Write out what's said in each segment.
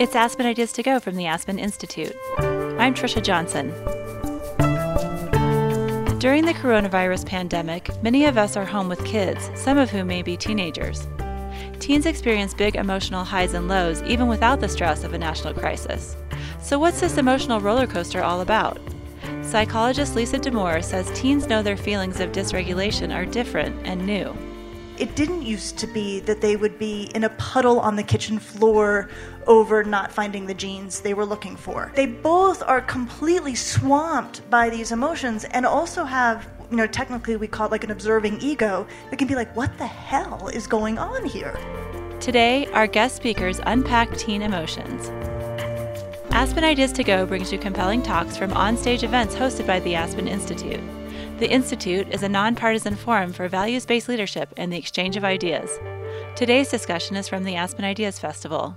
It's Aspen Ideas to Go from the Aspen Institute. I'm Trisha Johnson. During the coronavirus pandemic, many of us are home with kids, some of whom may be teenagers. Teens experience big emotional highs and lows even without the stress of a national crisis. So, what's this emotional roller coaster all about? Psychologist Lisa Damour says teens know their feelings of dysregulation are different and new. It didn't used to be that they would be in a puddle on the kitchen floor over not finding the jeans they were looking for. They both are completely swamped by these emotions and also have, you know, technically we call it like an observing ego that can be like, what the hell is going on here? Today, our guest speakers unpack teen emotions. Aspen Ideas to Go brings you compelling talks from onstage events hosted by the Aspen Institute. The Institute is a nonpartisan forum for values based leadership and the exchange of ideas. Today's discussion is from the Aspen Ideas Festival.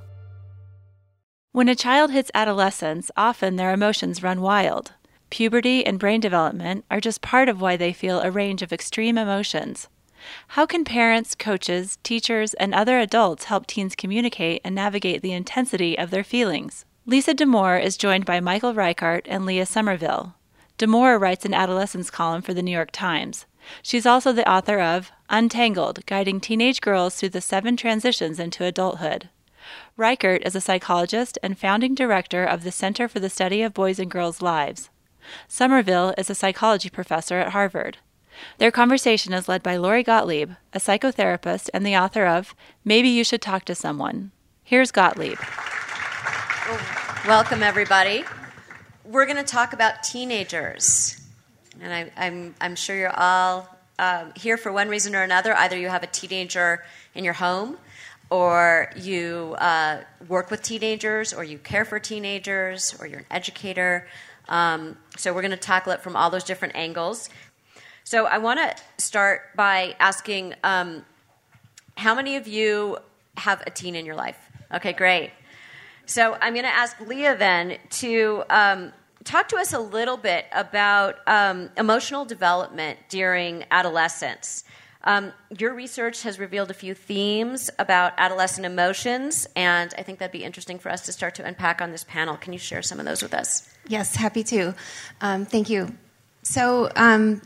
When a child hits adolescence, often their emotions run wild. Puberty and brain development are just part of why they feel a range of extreme emotions. How can parents, coaches, teachers, and other adults help teens communicate and navigate the intensity of their feelings? Lisa Damour is joined by Michael Reichert and Leah Somerville. Damour writes an adolescence column for the New York Times. She's also the author of Untangled Guiding Teenage Girls Through the Seven Transitions into Adulthood. Reichert is a psychologist and founding director of the Center for the Study of Boys and Girls' Lives. Somerville is a psychology professor at Harvard. Their conversation is led by Lori Gottlieb, a psychotherapist and the author of Maybe You Should Talk to Someone. Here's Gottlieb. Welcome, everybody we're going to talk about teenagers. And I, am I'm, I'm sure you're all um, here for one reason or another. Either you have a teenager in your home, or you uh, work with teenagers, or you care for teenagers, or you're an educator. Um, so we're going to tackle it from all those different angles. So I want to start by asking um, how many of you have a teen in your life? Okay, great. So I'm going to ask Leah then to um, talk to us a little bit about um, emotional development during adolescence. Um, your research has revealed a few themes about adolescent emotions, and I think that'd be interesting for us to start to unpack on this panel. Can you share some of those with us? Yes, happy to. Um, thank you. So, um,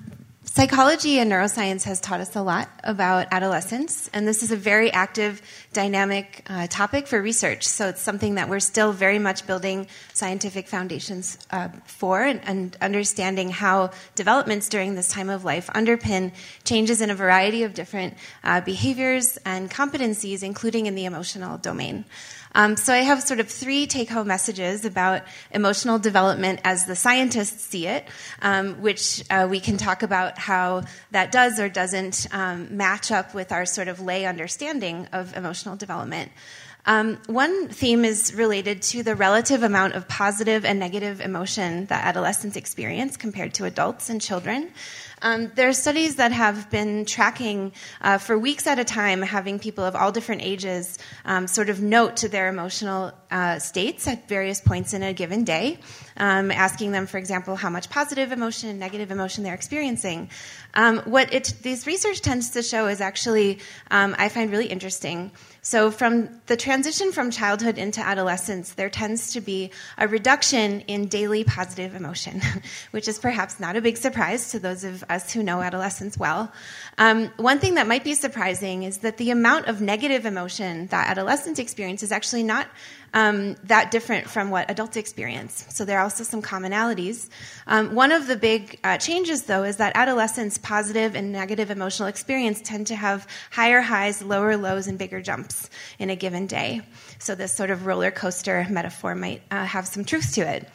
Psychology and neuroscience has taught us a lot about adolescence, and this is a very active, dynamic uh, topic for research. So it's something that we're still very much building scientific foundations uh, for and, and, understanding how developments during this time of life underpin changes in a variety of different uh, behaviors and competencies, including in the emotional domain. Um, so I have sort of three take home messages about emotional development as the scientists see it, um, which uh, we can talk about how that does or doesn't um, match up with our sort of lay understanding of emotional development. Um, one theme is related to the relative amount of positive and negative emotion that adolescents experience compared to adults and children. Um, there are studies that have been tracking uh, for weeks at a time, having people of all different ages um, sort of note to their emotional uh, states at various points in a given day, um, asking them, for example, how much positive emotion and negative emotion they're experiencing. Um, what it, this research tends to show is actually, um, I find really interesting. So, from the transition from childhood into adolescence, there tends to be a reduction in daily positive emotion, which is perhaps not a big surprise to those of us who know adolescence well. Um, one thing that might be surprising is that the amount of negative emotion that adolescents experience is actually not um, that different from what adults experience. So there are also some commonalities. Um, one of the big uh, changes, though, is that adolescents' positive and negative emotional experience tend to have higher highs, lower lows, and bigger jumps in a given day. So this sort of roller coaster metaphor might uh, have some truth to it.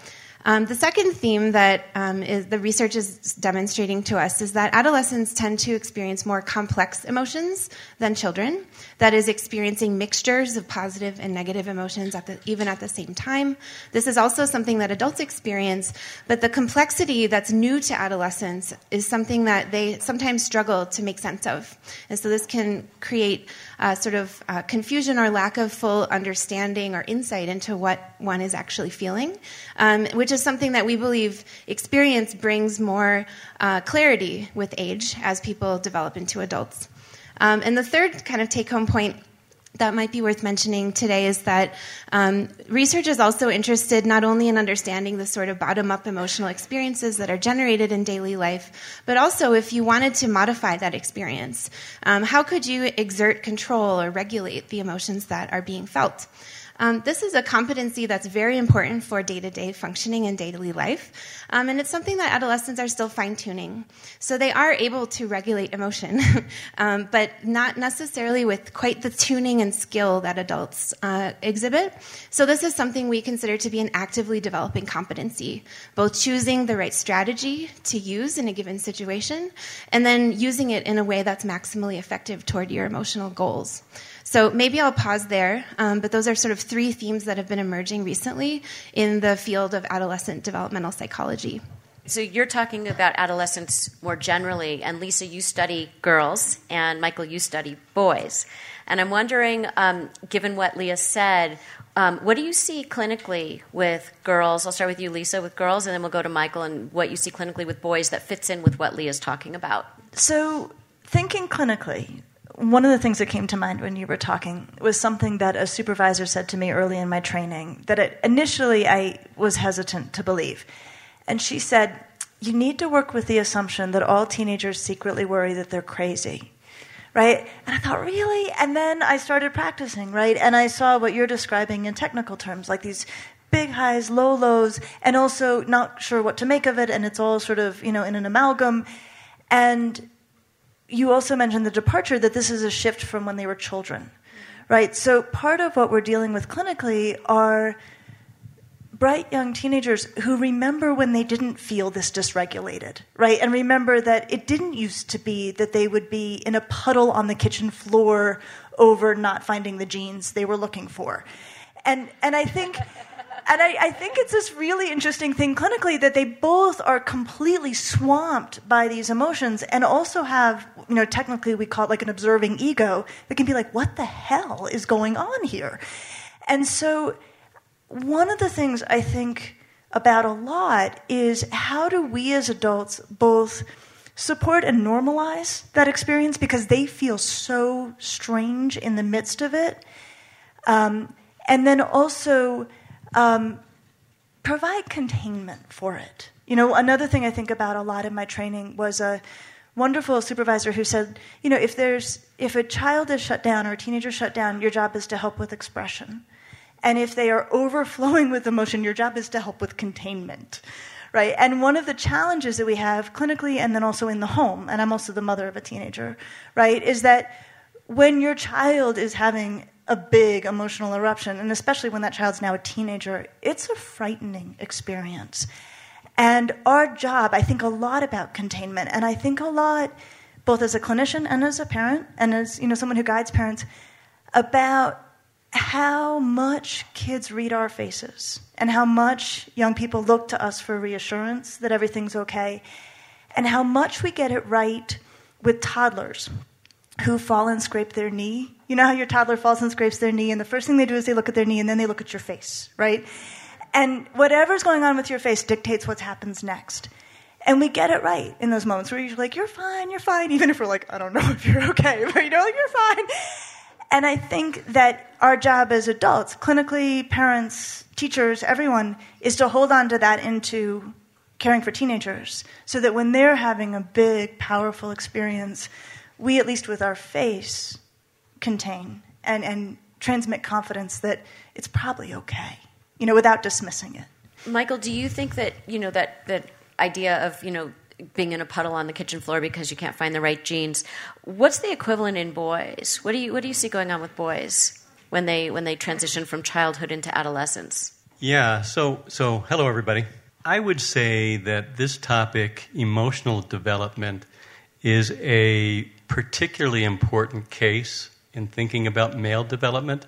Um, the second theme that um, is, the research is demonstrating to us is that adolescents tend to experience more complex emotions than children. That is, experiencing mixtures of positive and negative emotions at the, even at the same time. This is also something that adults experience, but the complexity that's new to adolescents is something that they sometimes struggle to make sense of. And so this can create sort of uh, confusion or lack of full understanding or insight into what one is actually feeling, um, which is something that we believe experience brings more uh, clarity with age as people develop into adults. Um, and the third kind of take home point that might be worth mentioning today is that um, research is also interested not only in understanding the sort of bottom up emotional experiences that are generated in daily life, but also if you wanted to modify that experience, um, how could you exert control or regulate the emotions that are being felt? Um, this is a competency that's very important for day to day functioning in daily life, um, and it's something that adolescents are still fine tuning. So they are able to regulate emotion, um, but not necessarily with quite the tuning and skill that adults uh, exhibit. So this is something we consider to be an actively developing competency, both choosing the right strategy to use in a given situation, and then using it in a way that's maximally effective toward your emotional goals. So maybe I'll pause there, um, but those are sort of three themes that have been emerging recently in the field of adolescent developmental psychology. So you're talking about adolescents more generally, and Lisa, you study girls, and Michael, you study boys. And I'm wondering, um, given what Leah said, um, what do you see clinically with girls? I'll start with you, Lisa, with girls, and then we'll go to Michael and what you see clinically with boys that fits in with what Leah's talking about. So, thinking clinically, one of the things that came to mind when you were talking was something that a supervisor said to me early in my training that it, initially I was hesitant to believe. And she said, You need to work with the assumption that all teenagers secretly worry that they're crazy. Right? And I thought, really? And then I started practicing, right? And I saw what you're describing in technical terms, like these big highs, low lows, and also not sure what to make of it, and it's all sort of, you know, in an amalgam. And you also mentioned the departure that this is a shift from when they were children, right? So part of what we're dealing with clinically are bright young teenagers who remember when they didn't feel this dysregulated, right? And remember that it didn't used to be that they would be in a puddle on the kitchen floor over not finding the jeans they were looking for. And and I think and I, I, think it's this really interesting thing clinically that they both are completely swamped by these emotions and also have, you know, technically we call it like an observing ego that can be like, what the hell is going on here? And so, one of the things I think about a lot is how do we as adults both support and normalize that experience because they feel so strange in the midst of it. Um, and then also, um, provide containment for it. You know, another thing I think about a lot in my training was a wonderful supervisor who said, you know, if there's if a child is shut down or a teenager shut down, your job is to help with expression. And if they are overflowing with emotion, your job is to help with containment. Right? And one of the challenges that we have clinically and then also in the home, and I'm also the mother of a teenager, right, is that when your child is having a big emotional eruption, and especially when that child's now a teenager, it's a frightening experience. And our job, I think a lot about containment, and I think a lot, both as a clinician and as a parent, and as you know, someone who guides parents, about how much kids read our faces and how much young people look to us for reassurance that everything's okay, and how much we get it right with toddlers who fall and scrape their knee. You know how your toddler falls and scrapes their knee, and the first thing they do is they look at their knee and then they look at your face, right? And whatever's going on with your face dictates what happens next. And we get it right in those moments where you're like, you're fine, you're fine, even if we're like, I don't know if you're okay, but you know, like, you're fine. And I think that our job as adults, clinically, parents, teachers, everyone, is to hold on to that into caring for teenagers so that when they're having a big, powerful experience, we, at least with our face, contain and, and transmit confidence that it's probably okay, you know, without dismissing it. Michael, do you think that, you know, that, that idea of, you know, being in a puddle on the kitchen floor because you can't find the right jeans, what's the equivalent in boys? What do you, what do you see going on with boys when they, when they transition from childhood into adolescence? Yeah, so, so hello, everybody. I would say that this topic, emotional development, is a particularly important case in thinking about male development.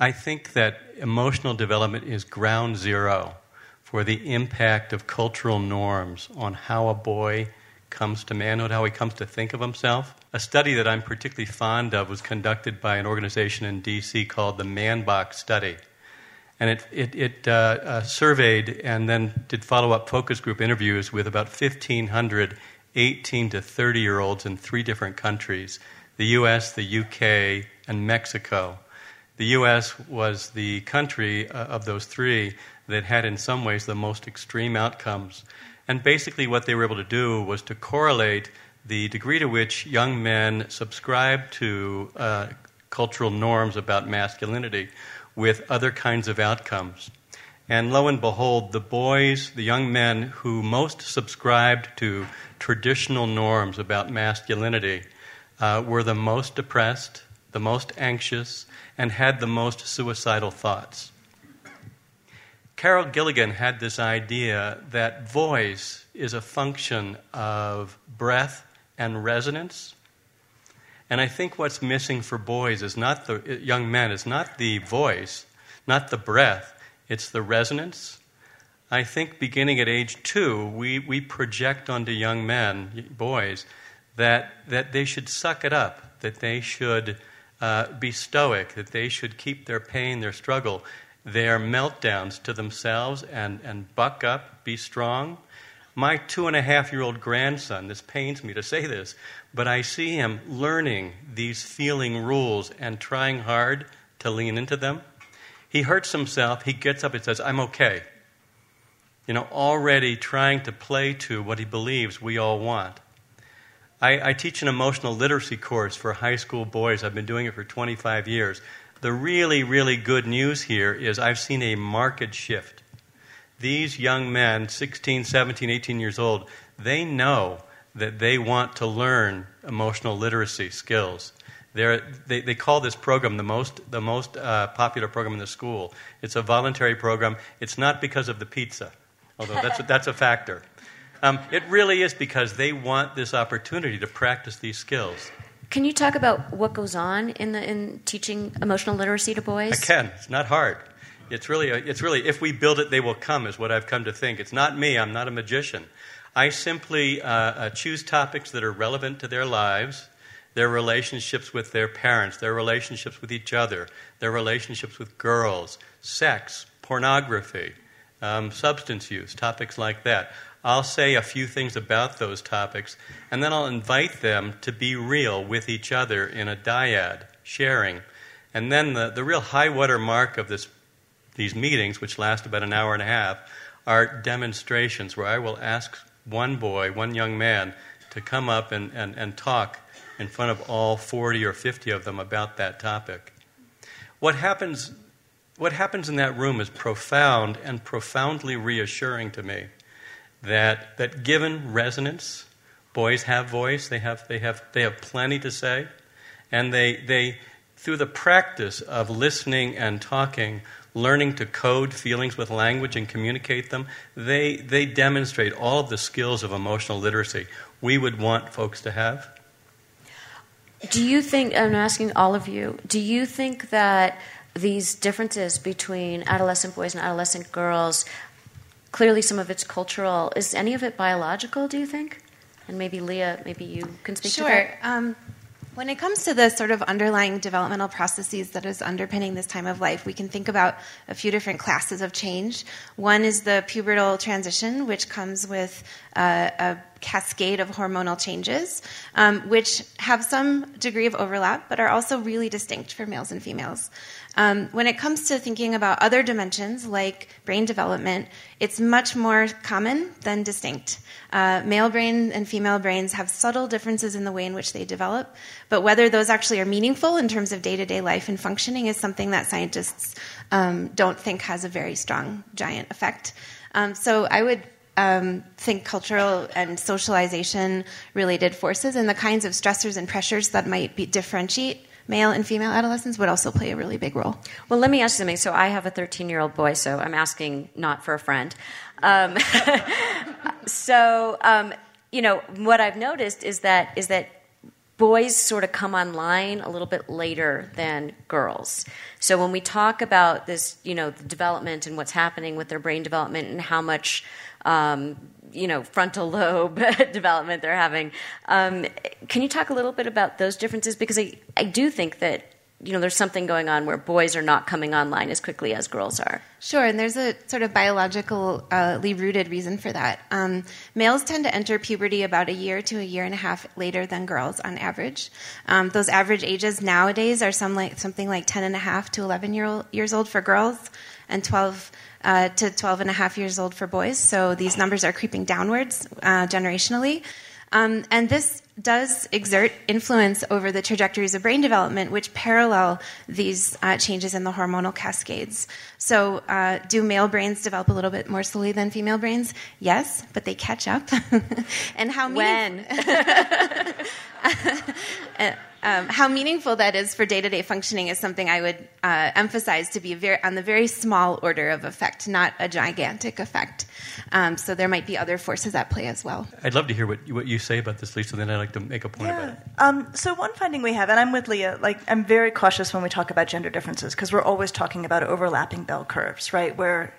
I think that emotional development is ground zero for the impact of cultural norms on how a boy comes to manhood, how he comes to think of himself. A study that I'm particularly fond of was conducted by an organization in DC called the Man Box Study. And it, it, it uh, uh, surveyed and then did follow up focus group interviews with about 1,500 18 to 30 year olds in three different countries the US, the UK, and Mexico. The U.S. was the country uh, of those three that had, in some ways, the most extreme outcomes. And basically, what they were able to do was to correlate the degree to which young men subscribe to uh, cultural norms about masculinity with other kinds of outcomes. And lo and behold, the boys, the young men who most subscribed to traditional norms about masculinity uh, were the most depressed, the most anxious, and had the most suicidal thoughts. Carol Gilligan had this idea that voice is a function of breath and resonance. And I think what's missing for boys is not the young men, is not the voice, not the breath, it's the resonance. I think beginning at age two, we, we project onto young men, boys, that, that they should suck it up, that they should uh, be stoic, that they should keep their pain, their struggle, their meltdowns to themselves and, and buck up, be strong. My two and a half year old grandson, this pains me to say this, but I see him learning these feeling rules and trying hard to lean into them. He hurts himself. He gets up and says, I'm okay. You know, already trying to play to what he believes we all want. I, I, teach an emotional literacy course for high school boys. I've been doing it for 25 years. The really, really good news here is I've seen a marked shift. These young men, 16, 17, 18 years old, they know that they want to learn emotional literacy skills. They, they call this program the most, the most uh, popular program in the school. It's a voluntary program. It's not because of the pizza, although that's a, that's a factor. Um, it really is because they want this opportunity to practice these skills. Can you talk about what goes on in, the, in teaching emotional literacy to boys? I can. It's not hard. It's really, a, it's really, if we build it, they will come, is what I've come to think. It's not me. I'm not a magician. I simply uh, uh, choose topics that are relevant to their lives their relationships with their parents, their relationships with each other, their relationships with girls, sex, pornography, um, substance use, topics like that. I'll say a few things about those topics, and then I'll invite them to be real with each other in a dyad, sharing. And then the, the real high water mark of this, these meetings, which last about an hour and a half, are demonstrations where I will ask one boy, one young man, to come up and, and, and talk in front of all 40 or 50 of them about that topic. What happens, what happens in that room is profound and profoundly reassuring to me that, that given resonance, boys have voice, they have, they have, they have plenty to say, and they, they, through the practice of listening and talking, learning to code feelings with language and communicate them, they, they demonstrate all of the skills of emotional literacy we would want folks to have. Do you think, I'm asking all of you, do you think that these differences between adolescent boys and adolescent girls, clearly some of it's cultural, is any of it biological, do you think? And maybe Leah, maybe you can speak sure. to that. Um, when it comes to the sort of underlying developmental processes that is underpinning this time of life, we can think about a few different classes of change. One is the pubertal transition, which comes with uh, a cascade of hormonal changes, um, which have some degree of overlap, but are also really distinct for males and females. Um, when it comes to thinking about other dimensions like brain development, it's much more common than distinct. Uh, male brain and female brains have subtle differences in the way in which they develop, but whether those actually are meaningful in terms of day to day life and functioning is something that scientists um, don't think has a very strong, giant effect. Um, so I would um, think cultural and socialization related forces and the kinds of stressors and pressures that might be, differentiate male and female adolescents would also play a really big role. Well, let me ask you something. So I have a 13 year old boy, so I'm asking not for a friend. Um, so, um, you know, what I've noticed is that is that boys sort of come online a little bit later than girls. So when we talk about this, you know, the development and what's happening with their brain development and how much um, you know frontal lobe development they're having. Um, can you talk a little bit about those differences? Because I, I do think that you know, there's something going on where boys are not coming online as quickly as girls are. Sure, and there's a sort of biologically rooted reason for that. Um, males tend to enter puberty about a year to a year and a half later than girls on average. Um, those average ages nowadays are some like, something like 10 and a half to 11 year old, years old for girls and 12 uh, to 12 and a half years old for boys. So these numbers are creeping downwards uh, generationally. Um, and this does exert influence over the trajectories of brain development, which parallel these uh, changes in the hormonal cascades. So, uh, do male brains develop a little bit more slowly than female brains? Yes, but they catch up. and how when? Um, how meaningful that is for day to day functioning is something I would uh, emphasize to be very, on the very small order of effect, not a gigantic effect. Um, so there might be other forces at play as well. I'd love to hear what you, what you say about this, Lisa. Then I'd like to make a point Yeah. about it. Um, so one finding we have, and I'm with Leah. Like I'm very cautious when we talk about gender differences because we're always talking about overlapping bell curves, right? Where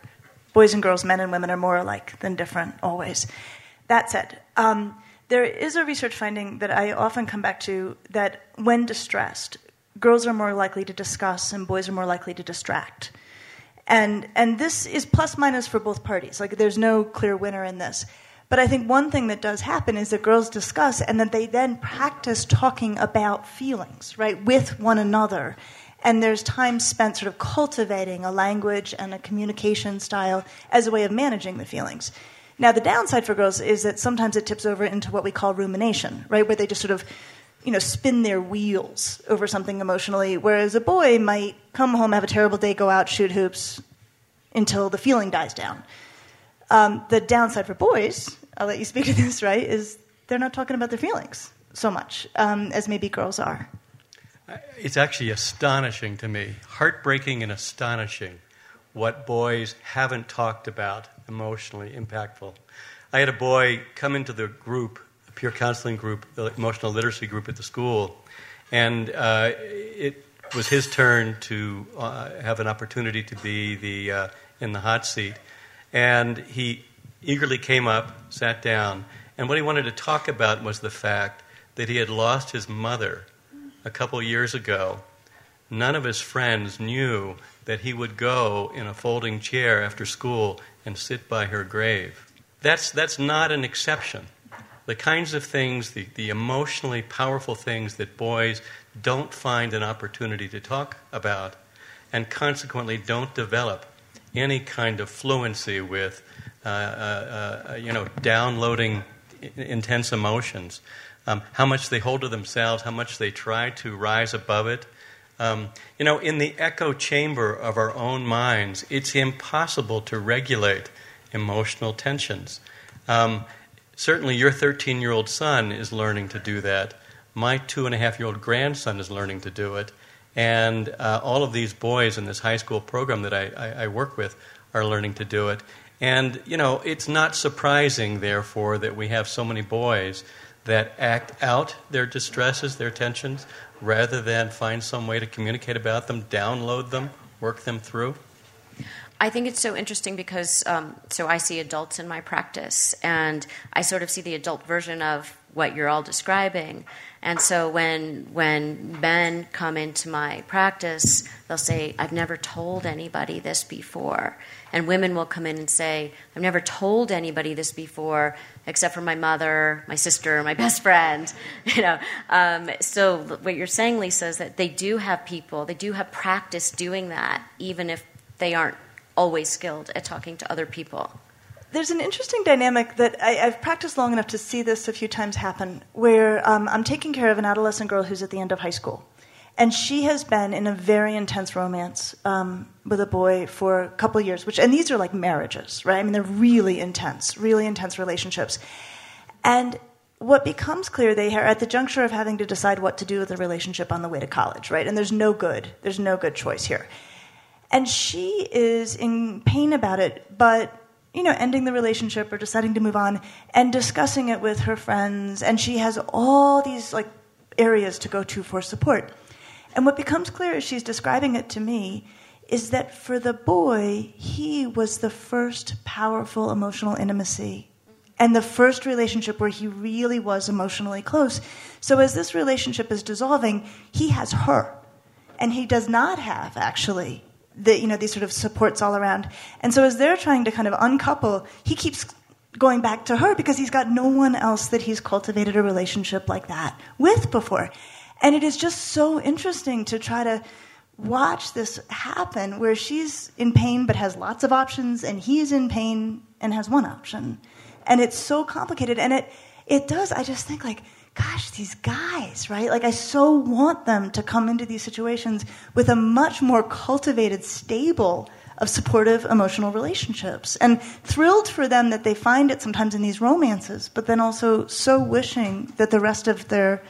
boys and girls, men and women are more alike than different always. That said, um, there is a research finding that I often come back to that when distressed, girls are more likely to discuss and boys are more likely to distract. And, and this is plus minus for both parties. Like, there's no clear winner in this. But I think one thing that does happen is that girls discuss and that they then practice talking about feelings, right, with one another. And there's time spent sort of cultivating a language and a communication style as a way of managing the feelings. Now, the downside for girls is that sometimes it tips over into what we call rumination, right, where they just sort of you know, spin their wheels over something emotionally, whereas a boy might come home, have a terrible day, go out, shoot hoops until the feeling dies down. Um, the downside for boys, I'll let you speak to this, right, is they're not talking about their feelings so much um, as maybe girls are. It's actually astonishing to me, heartbreaking and astonishing, what boys haven't talked about emotionally impactful. I had a boy come into the group, a peer counseling group, the emotional literacy group at the school, and uh, it was his turn to uh, have an opportunity to be the uh, in the hot seat, and he eagerly came up, sat down, and what he wanted to talk about was the fact that he had lost his mother a couple years ago. None of his friends knew that he would go in a folding chair after school and sit by her grave. That's, that's not an exception. The kinds of things, the, the emotionally powerful things that boys don't find an opportunity to talk about and consequently don't develop any kind of fluency with, uh, uh, uh, you know, downloading intense emotions. Um, how much they hold to themselves, how much they try to rise above it. Um, you know, in the echo chamber of our own minds, it's impossible to regulate emotional tensions. Um, certainly, your 13 year old son is learning to do that. My two and a half year old grandson is learning to do it. And uh, all of these boys in this high school program that I, I, I work with are learning to do it. And, you know, it's not surprising, therefore, that we have so many boys that act out their distresses, their tensions, rather than find some way to communicate about them, download them, work them through. I think it's so interesting because um, so I see adults in my practice, and I sort of see the adult version of what you're all describing. And so when when men come into my practice, they'll say, "I've never told anybody this before," and women will come in and say, "I've never told anybody this before." Except for my mother, my sister, my best friend, you know. Um, so what you're saying, Lisa, is that they do have people, they do have practice doing that, even if they aren't always skilled at talking to other people. There's an interesting dynamic that I, I've practiced long enough to see this a few times happen, where um, I'm taking care of an adolescent girl who's at the end of high school. And she has been in a very intense romance um, with a boy for a couple years, which, and these are like marriages, right? I mean, they're really intense, really intense relationships. And what becomes clear, they are at the juncture of having to decide what to do with the relationship on the way to college, right? And there's no good, there's no good choice here. And she is in pain about it, but you know, ending the relationship or deciding to move on and discussing it with her friends. And she has all these like areas to go to for support. And what becomes clear as she's describing it to me is that for the boy, he was the first powerful emotional intimacy and the first relationship where he really was emotionally close. So as this relationship is dissolving, he has her. and he does not have actually the you know these sort of supports all around. And so as they're trying to kind of uncouple, he keeps going back to her because he's got no one else that he's cultivated a relationship like that with before. And it is just so interesting to try to watch this happen where she's in pain but has lots of options and he's in pain and has one option. And it's so complicated and it it does I just think like gosh, these guys, right? Like, I so want them to come into these situations with a much more cultivated, stable of supportive emotional relationships. And thrilled for them that they find it sometimes in these romances, but then also so wishing that the rest of their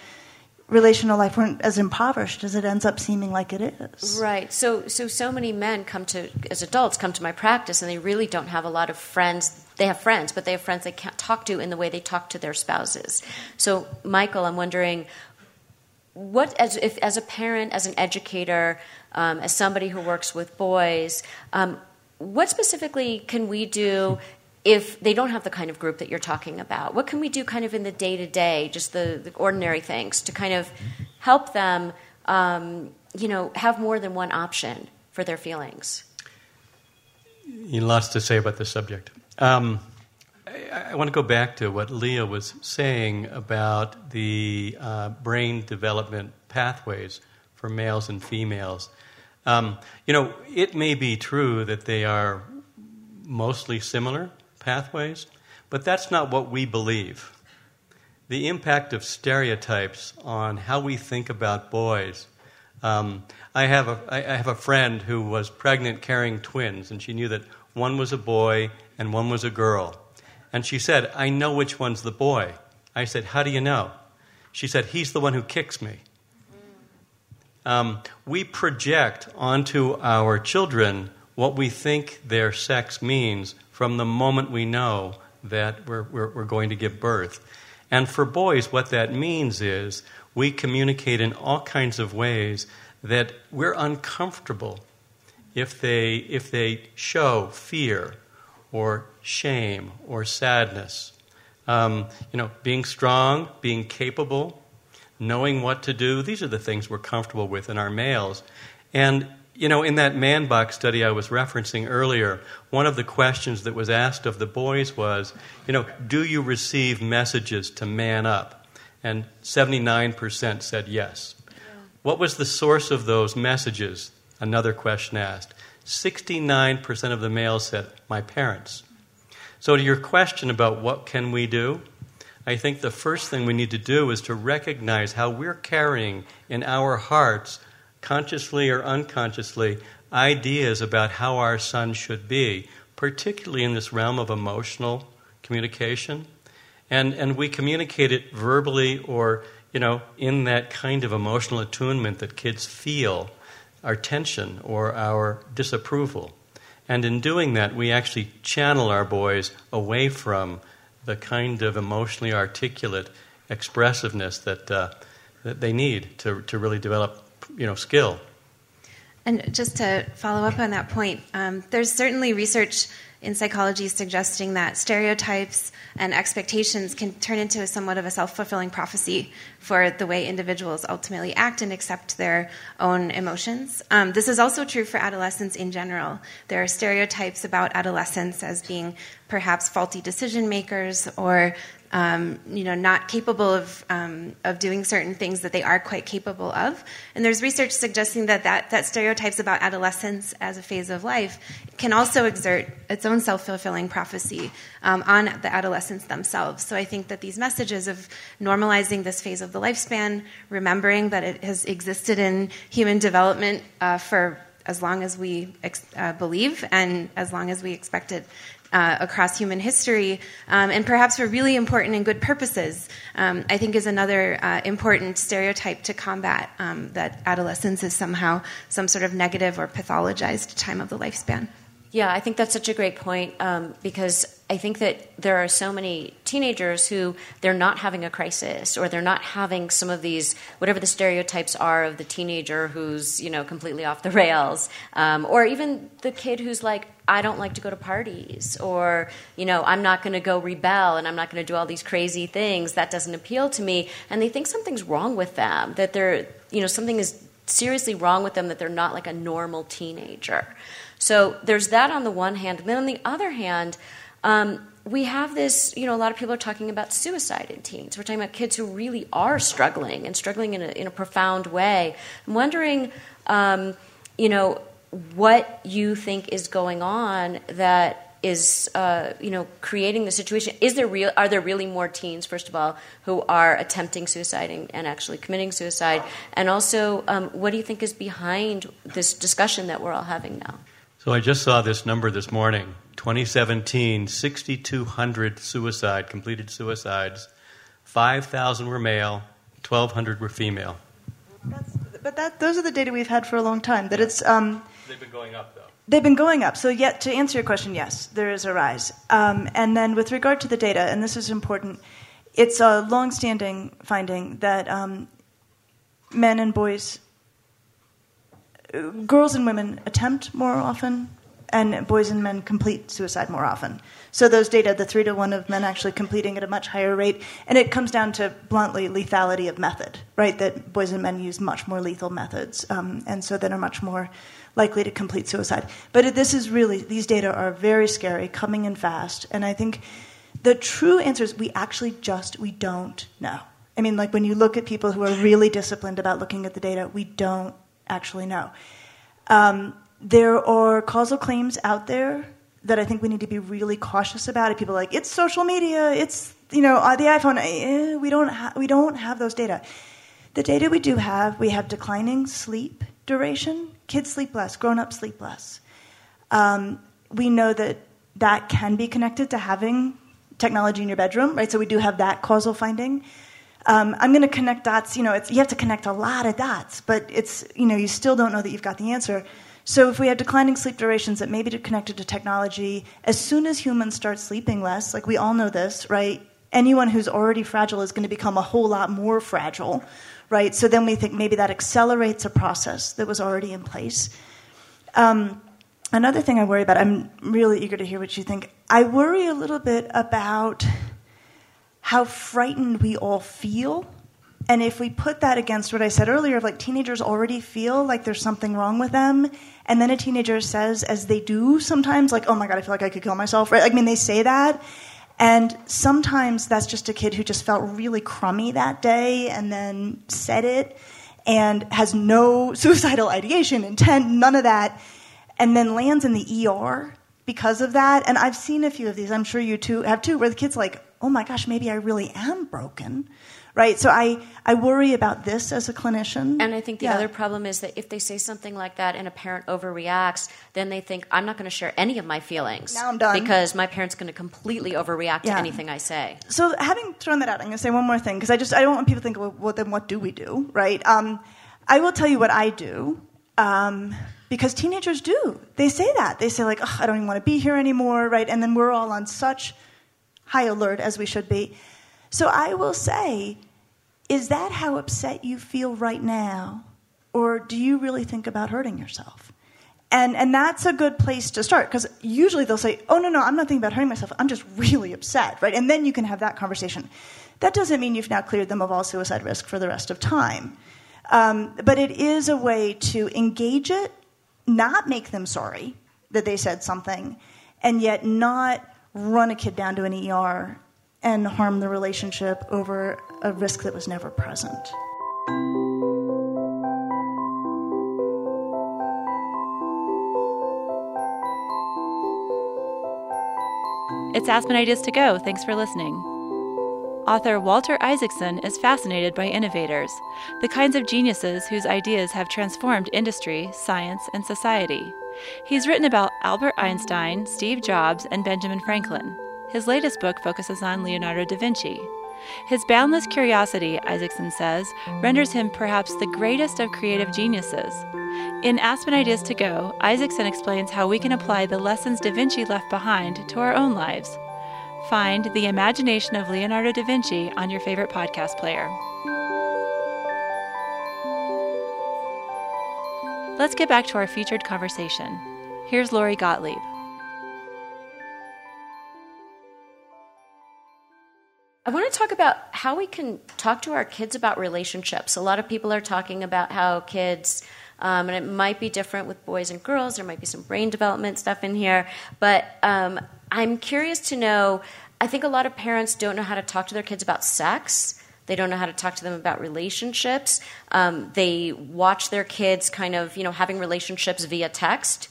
relational life weren't as impoverished as it ends up seeming like it is. Right. So so so many men come to as adults come to my practice and they really don't have a lot of friends. They have friends, but they have friends they can't talk to in the way they talk to their spouses. So Michael, I'm wondering what as if as a parent, as an educator, um, as somebody who works with boys, um, what specifically can we do if they don't have the kind of group that you're talking about? What can we do kind of in the day to day, just the, the, ordinary things to kind of help them, um, you know, have more than one option for their feelings? Lots to say about this subject. Um, I, I, want to go back to what Leah was saying about the uh, brain development pathways for males and females. Um, you know, it may be true that they are mostly similar, pathways, but that's not what we believe. The impact of stereotypes on how we think about boys. Um, I, have a, I have a friend who was pregnant carrying twins, and she knew that one was a boy and one was a girl. And she said, I know which one's the boy. I said, How do you know? She said, He's the one who kicks me. Um, we project onto our children what we think their sex means from the moment we know that we're, we're, we're going to give birth. And for boys, what that means is we communicate in all kinds of ways that we're uncomfortable if they, if they show fear or shame or sadness. Um, you know, being strong, being capable, knowing what to do, these are the things we're comfortable with in our males. And you know, in that man box study I was referencing earlier, one of the questions that was asked of the boys was, you know, do you receive messages to man up? And 79% said yes. Yeah. What was the source of those messages? Another question asked. 69% of the males said, my parents. So, to your question about what can we do, I think the first thing we need to do is to recognize how we're carrying in our hearts consciously or unconsciously, ideas about how our son should be, particularly in this realm of emotional communication. And, and we communicate it verbally or, you know, in that kind of emotional attunement that kids feel our tension or our disapproval. And in doing that, we actually channel our boys away from the kind of emotionally articulate expressiveness that, uh, that they need to, to really develop you know, skill. And just to follow up on that point, um, there's certainly research in psychology suggesting that stereotypes and expectations can turn into somewhat of a self fulfilling prophecy for the way individuals ultimately act and accept their own emotions. Um, this is also true for adolescents in general. There are stereotypes about adolescents as being perhaps faulty decision makers or um, you know, not capable of, um, of doing certain things that they are quite capable of. And there's research suggesting that, that that stereotypes about adolescence as a phase of life can also exert its own self fulfilling prophecy um, on the adolescents themselves. So I think that these messages of normalizing this phase of the lifespan, remembering that it has existed in human development uh, for as long as we uh, believe and as long as we expect it uh, across human history, um, and perhaps for really important and good purposes, um, I think is another uh, important stereotype to combat um, that adolescence is somehow some sort of negative or pathologized time of the lifespan. Yeah, I think that's such a great point um, because I think that there are so many teenagers who they're not having a crisis or they're not having some of these whatever the stereotypes are of the teenager who's you know completely off the rails, um, or even the kid who's like I don't like to go to parties or you know I'm not going to go rebel and I'm not going to do all these crazy things that doesn't appeal to me, and they think something's wrong with them that they're you know something is seriously wrong with them that they're not like a normal teenager. So there's that on the one hand. And then on the other hand, um, we have this, you know, a lot of people are talking about suicide in teens. We're talking about kids who really are struggling and struggling in a, in a profound way. I'm wondering, um, you know, what you think is going on that is uh, you know creating the situation is there real are there really more teens first of all who are attempting suicide and, actually committing suicide and also um, what do you think is behind this discussion that we're all having now so i just saw this number this morning 2017 6200 suicide completed suicides 5000 were male 1200 were female That's, but that, those are the data we've had for a long time that it's um, they've been going up though They've been going up. So, yet to answer your question, yes, there is a rise. Um, and then, with regard to the data, and this is important, it's a long-standing finding that um, men and boys, girls and women attempt more often, and boys and men complete suicide more often. So those data, the three to one of men actually completing at a much higher rate, and it comes down to bluntly lethality of method, right? That boys and men use much more lethal methods, um, and so then are much more likely to complete suicide. But this is really, these data are very scary, coming in fast. And I think the true answer is we actually just, we don't know. I mean, like when you look at people who are really disciplined about looking at the data, we don't actually know. Um, there are causal claims out there that I think we need to be really cautious about. It. People are like, it's social media, it's, you know, uh, the iPhone. Eh, we, don't ha- we don't have those data. The data we do have, we have declining sleep duration. Kids sleep less, grown ups sleep less. Um, we know that that can be connected to having technology in your bedroom, right? So we do have that causal finding. Um, I'm going to connect dots. You know, you have to connect a lot of dots, but it's you know you still don't know that you've got the answer. So if we have declining sleep durations that may be connected to technology, as soon as humans start sleeping less, like we all know this, right? Anyone who's already fragile is going to become a whole lot more fragile, right? So then we think maybe that accelerates a process that was already in place. Um, another thing I worry about, I'm really eager to hear what you think. I worry a little bit about how frightened we all feel. And if we put that against what I said earlier, of like teenagers already feel like there's something wrong with them, and then a teenager says, as they do sometimes, like, oh my God, I feel like I could kill myself, right? I mean, they say that. And sometimes that's just a kid who just felt really crummy that day and then said it and has no suicidal ideation, intent, none of that, and then lands in the ER because of that. And I've seen a few of these, I'm sure you too have too, where the kid's like, oh my gosh, maybe I really am broken right? So I, I worry about this as a clinician. And I think the Yeah. other problem is that if they say something like that and a parent overreacts, then they think, I'm not going to share any of my feelings. Now I'm done. Because my parent's going to completely overreact Yeah. to anything I say. So having thrown that out, I'm going to say one more thing because I just I don't want people to think, well, well then what do we do, right? Um, I will tell you what I do um, because teenagers do. They say that they say like, "Ugh, I don't even want to be here anymore, right? And then we're all on such high alert as we should be. So I will say, is that how upset you feel right now, or do you really think about hurting yourself? And, and that's a good place to start because usually they'll say, Oh, no, no, I'm not thinking about hurting myself. I'm just really upset, right? And then you can have that conversation. That doesn't mean you've now cleared them of all suicide risk for the rest of time. Um, but it is a way to engage it, not make them sorry that they said something, and yet not run a kid down to an ER and harm the relationship over a risk that was never present. It's Aspen Ideas to Go. Thanks for listening. Author Walter Isaacson is fascinated by innovators, the kinds of geniuses whose ideas have transformed industry, science, and society. He's written about Albert Einstein, Steve Jobs, and Benjamin Franklin. His latest book focuses on Leonardo da Vinci. His boundless curiosity, Isaacson says, renders him perhaps the greatest of creative geniuses. In Aspen Ideas to Go, Isaacson explains how we can apply the lessons Da Vinci left behind to our own lives. Find The Imagination of Leonardo da Vinci on your favorite podcast player. Let's get back to our featured conversation. Here's Lori Gottlieb. I want to talk about how we can talk to our kids about relationships. A lot of people are talking about how kids, um, and it might be different with boys and girls, there might be some brain development stuff in here, but um, I'm curious to know. I think a lot of parents don't know how to talk to their kids about sex. They don't know how to talk to them about relationships. Um, they watch their kids kind of, you know, having relationships via text.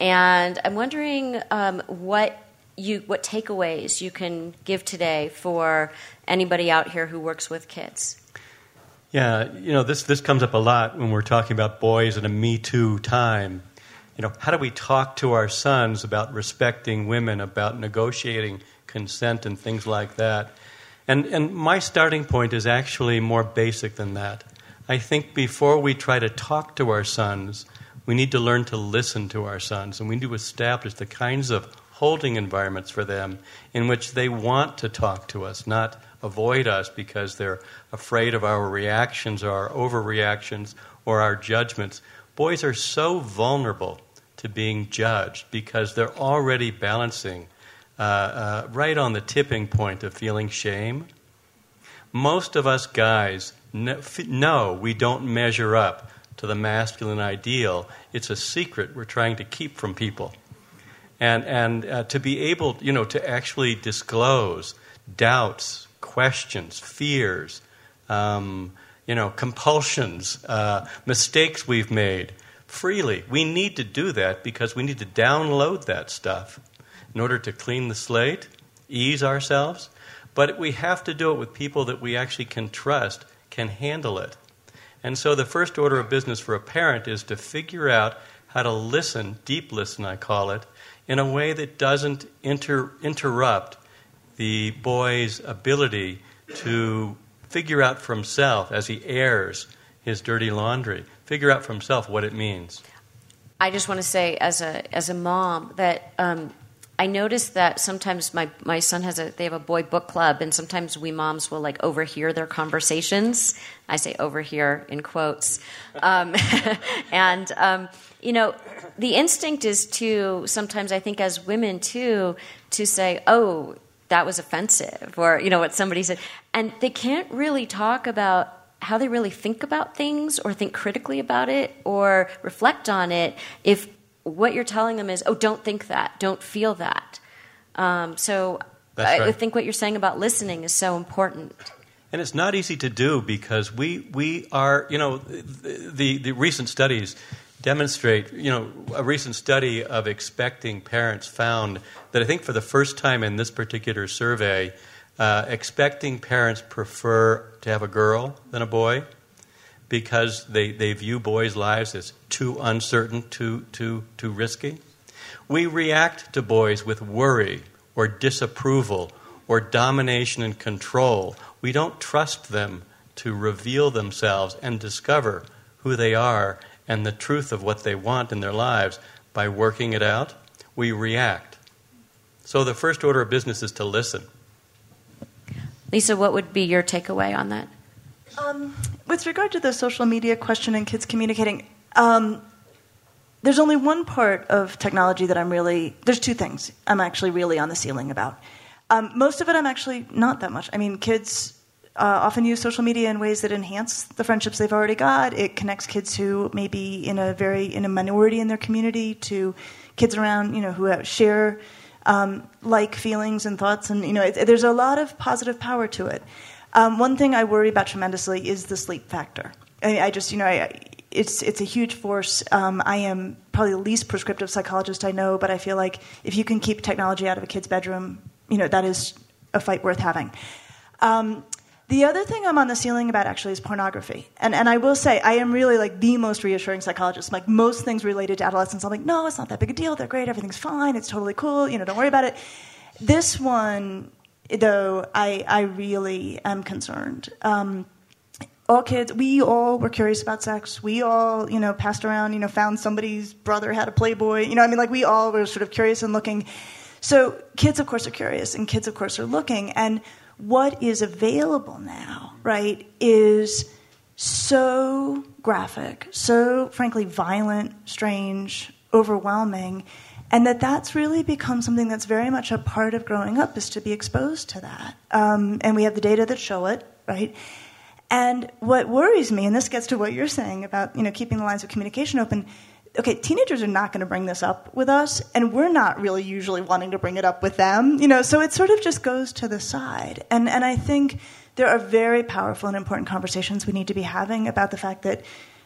And I'm wondering um, what you what takeaways you can give today for anybody out here who works with kids? Yeah, you know, this, this comes up a lot when we're talking about boys in a Me Too time. You know, how do we talk to our sons about respecting women, about negotiating consent and things like that? And, and my starting point is actually more basic than that. I think before we try to talk to our sons, we need to learn to listen to our sons, and we need to establish the kinds of holding environments for them in which they want to talk to us, not avoid us because they're afraid of our reactions or our overreactions or our judgments. Boys are so vulnerable to being judged because they're already balancing uh, uh, right on the tipping point of feeling shame. Most of us guys know we don't measure up to the masculine ideal. It's a secret we're trying to keep from people and and uh, to be able, you know, to actually disclose doubts, questions, fears, um, you know, compulsions, uh, mistakes we've made freely. We need to do that because we need to download that stuff in order to clean the slate, ease ourselves. But we have to do it with people that we actually can trust, can handle it. And so the first order of business for a parent is to figure out how to listen, deep listen, I call it, in a way that doesn't inter- interrupt the boy's ability to figure out for himself as he airs his dirty laundry, figure out for himself what it means. I just want to say, as a as a mom, that um, I noticed that sometimes my, my son has a they have a boy book club, and sometimes we moms will like overhear their conversations. I say overhear in quotes, um, and um, you know, the instinct is to sometimes I think as women too to say, oh, that was offensive, or you know what somebody said, and they can't really talk about how they really think about things or think critically about it or reflect on it if what you're telling them is, oh, don't think that, don't feel that. Um, so I, right. I think what you're saying about listening is so important. And it's not easy to do because we, we are, you know, the, the recent studies demonstrate, you know, a recent study of expecting parents found that I think for the first time in this particular survey, uh, expecting parents prefer to have a girl than a boy because they, they view boys' lives as too uncertain, too, too, too risky. We react to boys with worry or disapproval or domination and control. We don't trust them to reveal themselves and discover who they are and the truth of what they want in their lives by working it out, we react. So the first order of business is to listen. Lisa, what would be your takeaway on that? Um, with regard to the social media question and kids communicating, um, there's only one part of technology that I'm really, there's two things I'm actually really on the ceiling about. Um, most of it I'm actually not that much. I mean, kids uh, often use social media in ways that enhance the friendships they've already got. It connects kids who may be in a very in a minority in their community to kids around you know who share um, like feelings and thoughts, and you know it, there's a lot of positive power to it. Um, one thing I worry about tremendously is the sleep factor. I, I just you know I, it's it's a huge force. Um, I am probably the least prescriptive psychologist I know, but I feel like if you can keep technology out of a kid's bedroom, you know that is a fight worth having. Um, the other thing I'm on the ceiling about actually is pornography. And, and I will say, I am really like the most reassuring psychologist. Like most things related to adolescence, I'm like, no, it's not that big a deal. They're great. Everything's fine. It's totally cool. You know, don't worry about it. This one, though, I, I really am concerned. Um, all kids, we all were curious about sex. We all, you know, passed around, you know, found somebody's brother had a Playboy. You know, I mean, like we all were sort of curious and looking. So kids, of course, are curious, and kids, of course, are looking. And what is available now, right, is so graphic, so frankly violent, strange, overwhelming. And that that's really become something that's very much a part of growing up is to be exposed to that. Um, and we have the data that show it, right? And what worries me, and this gets to what you're saying about you know keeping the lines of communication open. Okay, teenagers are not going to bring this up with us, and we're not really usually wanting to bring it up with them. You know, so it sort of just goes to the side. And and I think there are very powerful and important conversations we need to be having about the fact that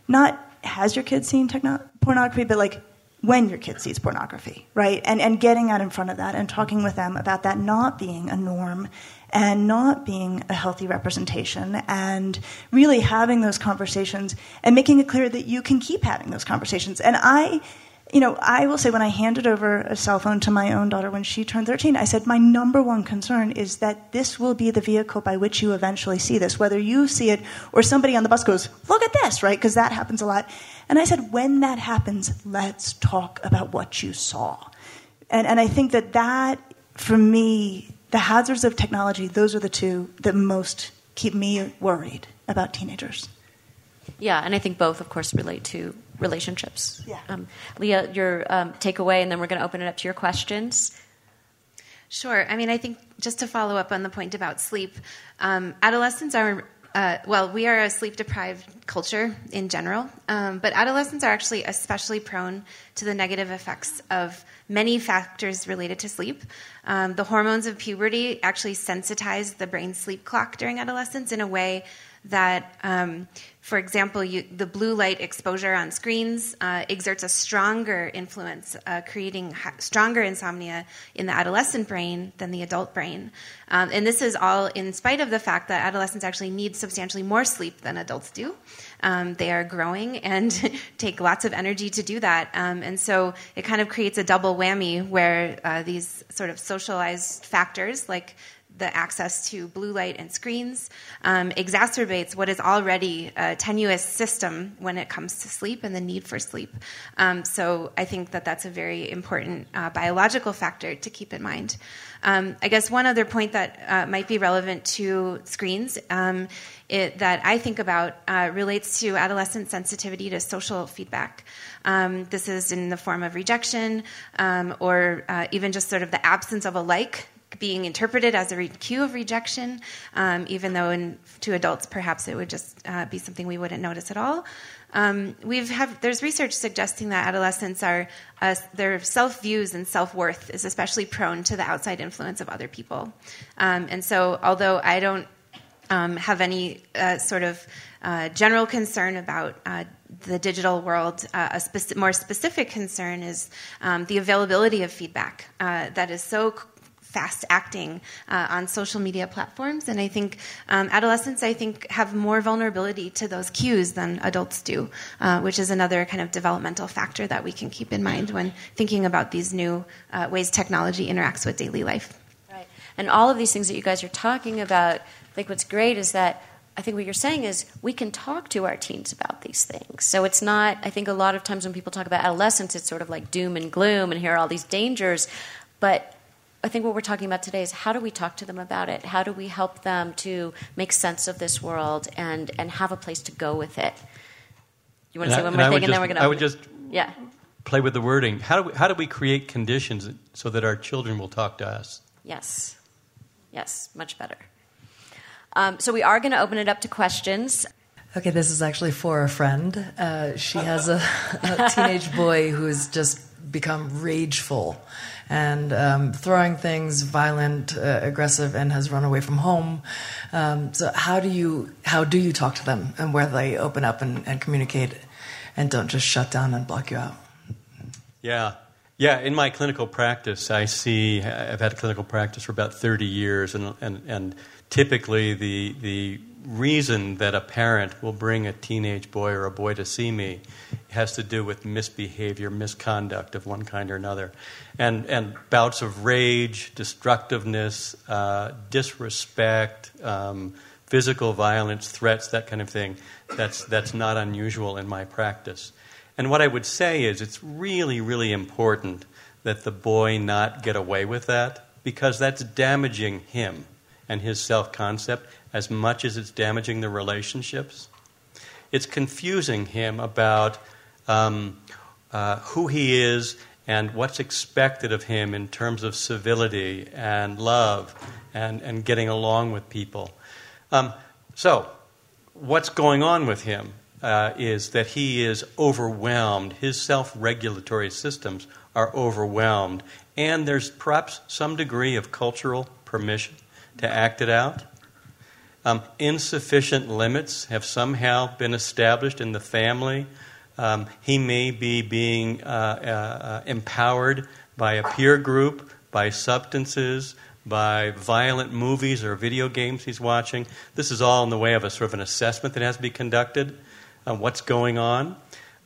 not has your kid seen techno- pornography, but like when your kid sees pornography, right? And, and getting out in front of that and talking with them about that not being a norm and not being a healthy representation and really having those conversations and making it clear that you can keep having those conversations. And I you know, I will say when I handed over a cell phone to my own daughter when she turned 13, I said, My number one concern is that this will be the vehicle by which you eventually see this, whether you see it or somebody on the bus goes, Look at this, right? Because that happens a lot. And I said, When that happens, let's talk about what you saw. And, and I think that that, for me, the hazards of technology, those are the two that most keep me worried about teenagers. Yeah, and I think both, of course, relate to relationships. Yeah. Um, Leah, your um, takeaway, and then we're going to open it up to your questions. Sure. I mean, I think just to follow up on the point about sleep, um, adolescents are. Uh, well, we are a sleep deprived culture in general, um, but adolescents are actually especially prone to the negative effects of many factors related to sleep. Um, the hormones of puberty actually sensitize the brain sleep clock during adolescence in a way that, um, for example, you, the blue light exposure on screens uh, exerts a stronger influence, uh, creating ha- stronger insomnia in the adolescent brain than the adult brain. Um, and this is all in spite of the fact that adolescents actually need substantially more sleep than adults do. Um, they are growing and take lots of energy to do that. Um, and so it kind of creates a double whammy where uh, these sort of socialized factors like the access to blue light and screens um, exacerbates what is already a tenuous system when it comes to sleep and the need for sleep. Um, so I think that that's a very important uh, biological factor to keep in mind. Um, I guess one other point that uh, might be relevant to screens um, it, that I think about uh, relates to adolescent sensitivity to social feedback. Um, this is in the form of rejection um, or uh, even just sort of the absence of a like being interpreted as a re- cue of rejection, um, even though in, to adults perhaps it would just uh, be something we wouldn't notice at all. Um, we've have there's research suggesting that adolescents are uh, their self views and self worth is especially prone to the outside influence of other people, um, and so although I don't um, have any uh, sort of uh, general concern about uh, the digital world, uh, a more specific concern is um, the availability of feedback uh, that is so fast acting uh, on social media platforms. And I think um, adolescents, I think, have more vulnerability to those cues than adults do, uh, which is another kind of developmental factor that we can keep in mind when thinking about these new uh, ways technology interacts with daily life. Right. And all of these things that you guys are talking about, like what's great is that I think what you're saying is we can talk to our teens about these things. So it's not, I think a lot of times when people talk about adolescence, it's sort of like doom and gloom and here are all these dangers. But I think what we're talking about today is how do we talk to them about it? How do we help them to make sense of this world and, and have a place to go with it? You want to say one more thing, and just, then we're going to. I would just yeah. play with the wording. How do we, how do we create conditions so that our children will talk to us? Yes. Yes, much better. Um, so we are going to open it up to questions. Okay, this is actually for a friend. Uh, she has a, a teenage boy who's just become rageful and um, throwing things, violent, uh, aggressive, and has run away from home. Um, so how do you how do you talk to them and where they open up and, and communicate and don't just shut down and block you out? Yeah. Yeah, in my clinical practice, I see I've had a clinical practice for about 30 years, and, and, and typically the, the reason that a parent will bring a teenage boy or a boy to see me has to do with misbehavior, misconduct of one kind or another, and, and bouts of rage, destructiveness, uh, disrespect, um, physical violence, threats, that kind of thing. That's, that's not unusual in my practice. And what I would say is it's really, really important that the boy not get away with that because that's damaging him and his self concept as much as it's damaging the relationships. It's confusing him about um, uh, who he is and what's expected of him in terms of civility and love and, and getting along with people. Um, so, what's going on with him uh, is that he is overwhelmed. His self regulatory systems are overwhelmed, and there's perhaps some degree of cultural permission to act it out. Um, insufficient limits have somehow been established in the family. Um, he may be being uh, uh, uh empowered by a peer group, by substances, by violent movies or video games he's watching. This is all in the way of a sort of an assessment that has to be conducted on what's going on.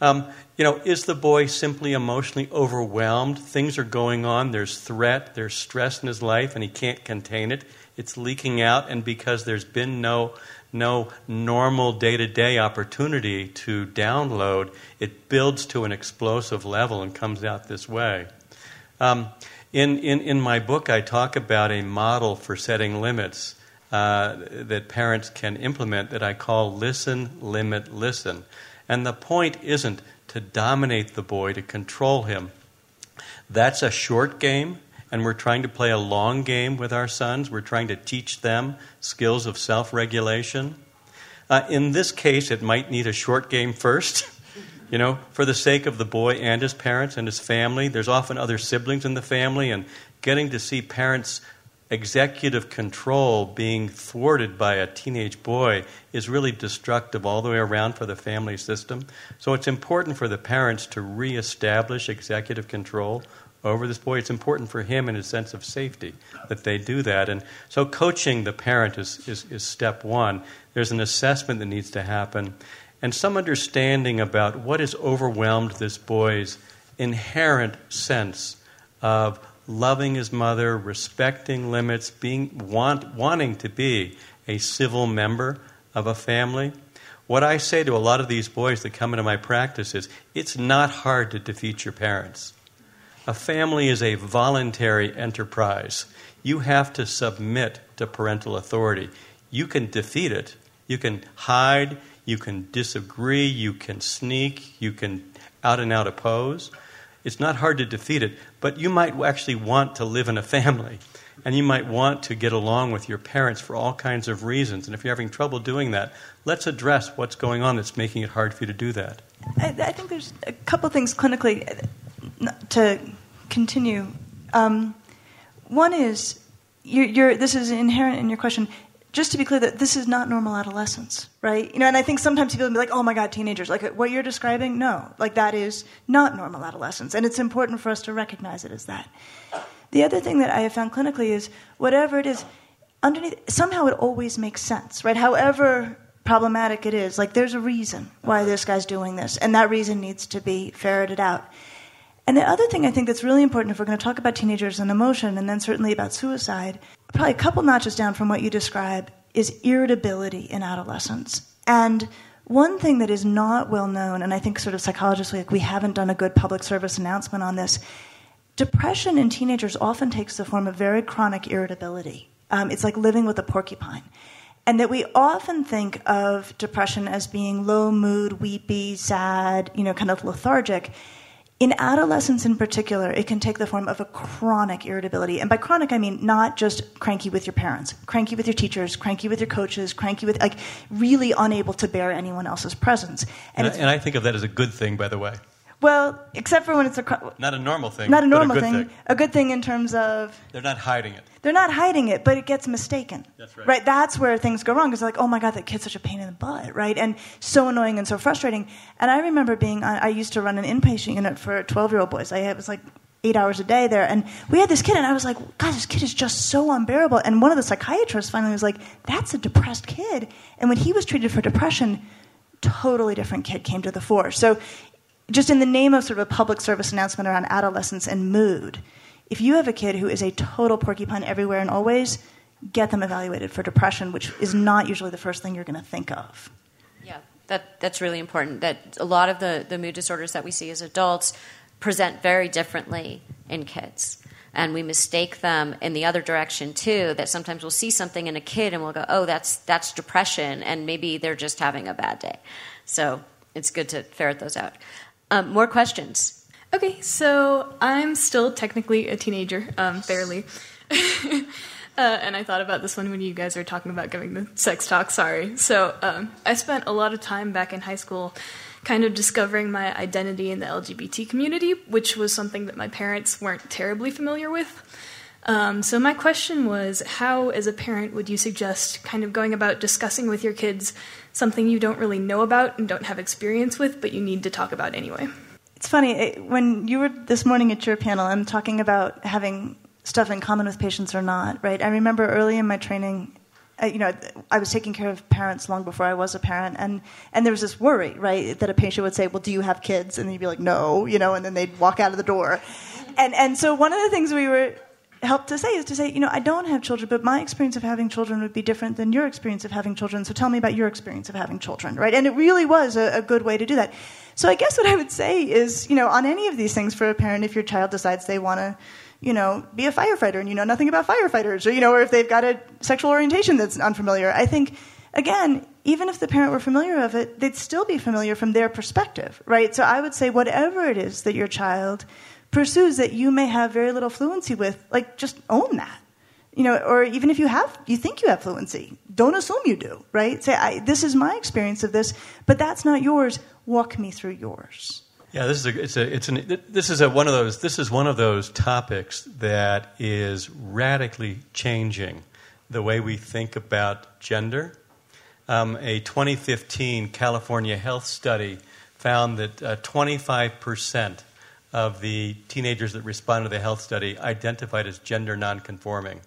Um, you know, is the boy simply emotionally overwhelmed? Things are going on. There's threat. There's stress in his life, and he can't contain it. It's leaking out, and because there's been no no normal day to day opportunity to download, it builds to an explosive level and comes out this way. Um, in, in, in my book, I talk about a model for setting limits uh, that parents can implement that I call listen, limit, listen. And the point isn't to dominate the boy, to control him. That's a short game, and we're trying to play a long game with our sons. We're trying to teach them skills of self regulation. Uh, in this case, it might need a short game first. you know, for the sake of the boy and his parents and his family. There's often other siblings in the family, and getting to see parents' executive control being thwarted by a teenage boy is really destructive all the way around for the family system. So it's important for the parents to reestablish executive control over this boy. It's important for him in his sense of safety that they do that. And so coaching the parent is, is, is step one. There's an assessment that needs to happen and some understanding about what has overwhelmed this boy's inherent sense of loving his mother, respecting limits, being want, wanting to be a civil member of a family. What I say to a lot of these boys that come into my practice is it's not hard to defeat your parents. A family is a voluntary enterprise. You have to submit to parental authority. You can defeat it. You can hide. You can disagree. You can sneak. You can out and out oppose. It's not hard to defeat it, but you might actually want to live in a family. And you might want to get along with your parents for all kinds of reasons. And if you're having trouble doing that, let's address what's going on that's making it hard for you to do that. I, I think there's a couple things clinically uh, to continue. Um, one is you're, you're, this is inherent in your question. Just to be clear, that this is not normal adolescence, right? You know, and I think sometimes people will be like, "Oh my God, teenagers!" Like what you're describing, no, like that is not normal adolescence, and it's important for us to recognize it as that. The other thing that I have found clinically is whatever it is, underneath somehow it always makes sense, right? However problematic it is, like there's a reason why this guy's doing this, and that reason needs to be ferreted out. And the other thing I think that's really important, if we're going to talk about teenagers and emotion, and then certainly about suicide, probably a couple notches down from what you describe, is irritability in adolescence. And one thing that is not well known, and I think sort of psychologists, like we haven't done a good public service announcement on this, depression in teenagers often takes the form of very chronic irritability. Um, it's like living with a porcupine. And that we often think of depression as being low mood, weepy, sad, you know, kind of lethargic. In adolescence, in particular, it can take the form of a chronic irritability. And by chronic, I mean not just cranky with your parents, cranky with your teachers, cranky with your coaches, cranky with, like, really unable to bear anyone else's presence. And, and, I, and I think of that as a good thing, by the way. Well, except for when it's a not a normal thing. Not a normal a thing, thing, A good thing in terms of they're not hiding it. They're not hiding it, but it gets mistaken. That's right. Right. That's where things go wrong. Because like, oh my god, that kid's such a pain in the butt, right? And so annoying and so frustrating. And I remember being. I used to run an inpatient unit for twelve-year-old boys. I it was like eight hours a day there. And we had this kid, and I was like, God, this kid is just so unbearable. And one of the psychiatrists finally was like, That's a depressed kid. And when he was treated for depression, totally different kid came to the fore. So just in the name of sort of a public service announcement around adolescence and mood, if you have a kid who is a total porcupine everywhere and always, get them evaluated for depression, which is not usually the first thing you're going to think of. Yeah, that, that's really important. That a lot of the, the mood disorders that we see as adults present very differently in kids. And we mistake them in the other direction too. That sometimes we'll see something in a kid and we'll go, "Oh, that's that's depression," and maybe they're just having a bad day. So it's good to ferret those out. Um, more questions. Okay, so I'm still technically a teenager, um, barely. uh, and I thought about this one when you guys were talking about giving the sex talk. Sorry. So um, I spent a lot of time back in high school kind of discovering my identity in the LGBT community, which was something that my parents weren't terribly familiar with. Um, so, my question was how, as a parent, would you suggest kind of going about discussing with your kids something you don't really know about and don't have experience with, but you need to talk about anyway? It's funny, it, when you were this morning at your panel I'm talking about having stuff in common with patients or not, right? I remember early in my training, uh, you know, I was taking care of parents long before I was a parent, and, and there was this worry, right, that a patient would say, Well, do you have kids? And you'd be like, No, you know, and then they'd walk out of the door. And, and so one of the things we were help to say is to say, you know, I don't have children, but my experience of having children would be different than your experience of having children. So tell me about your experience of having children, right? And it really was a, a, good way to do that. So I guess what I would say is, you know, on any of these things for a parent, if your child decides they want to, you know, be a firefighter and you know nothing about firefighters, or you know, or if they've got a sexual orientation that's unfamiliar, I think. Again, even if the parent were familiar of it, they'd still be familiar from their perspective, right? So I would say, whatever it is that your child pursues that you may have very little fluency with, like just own that. You know, or even if you have, you think you have fluency, don't assume you do, right? Say, I, this is my experience of this, but that's not yours. Walk me through yours. Yeah, this is a, it's a, it's an, this is a, one of those, this is one of those topics that is radically changing the way we think about gender. Um, a 2015 California health study found that uh, 25% of the teenagers that responded to the health study identified as gender nonconforming.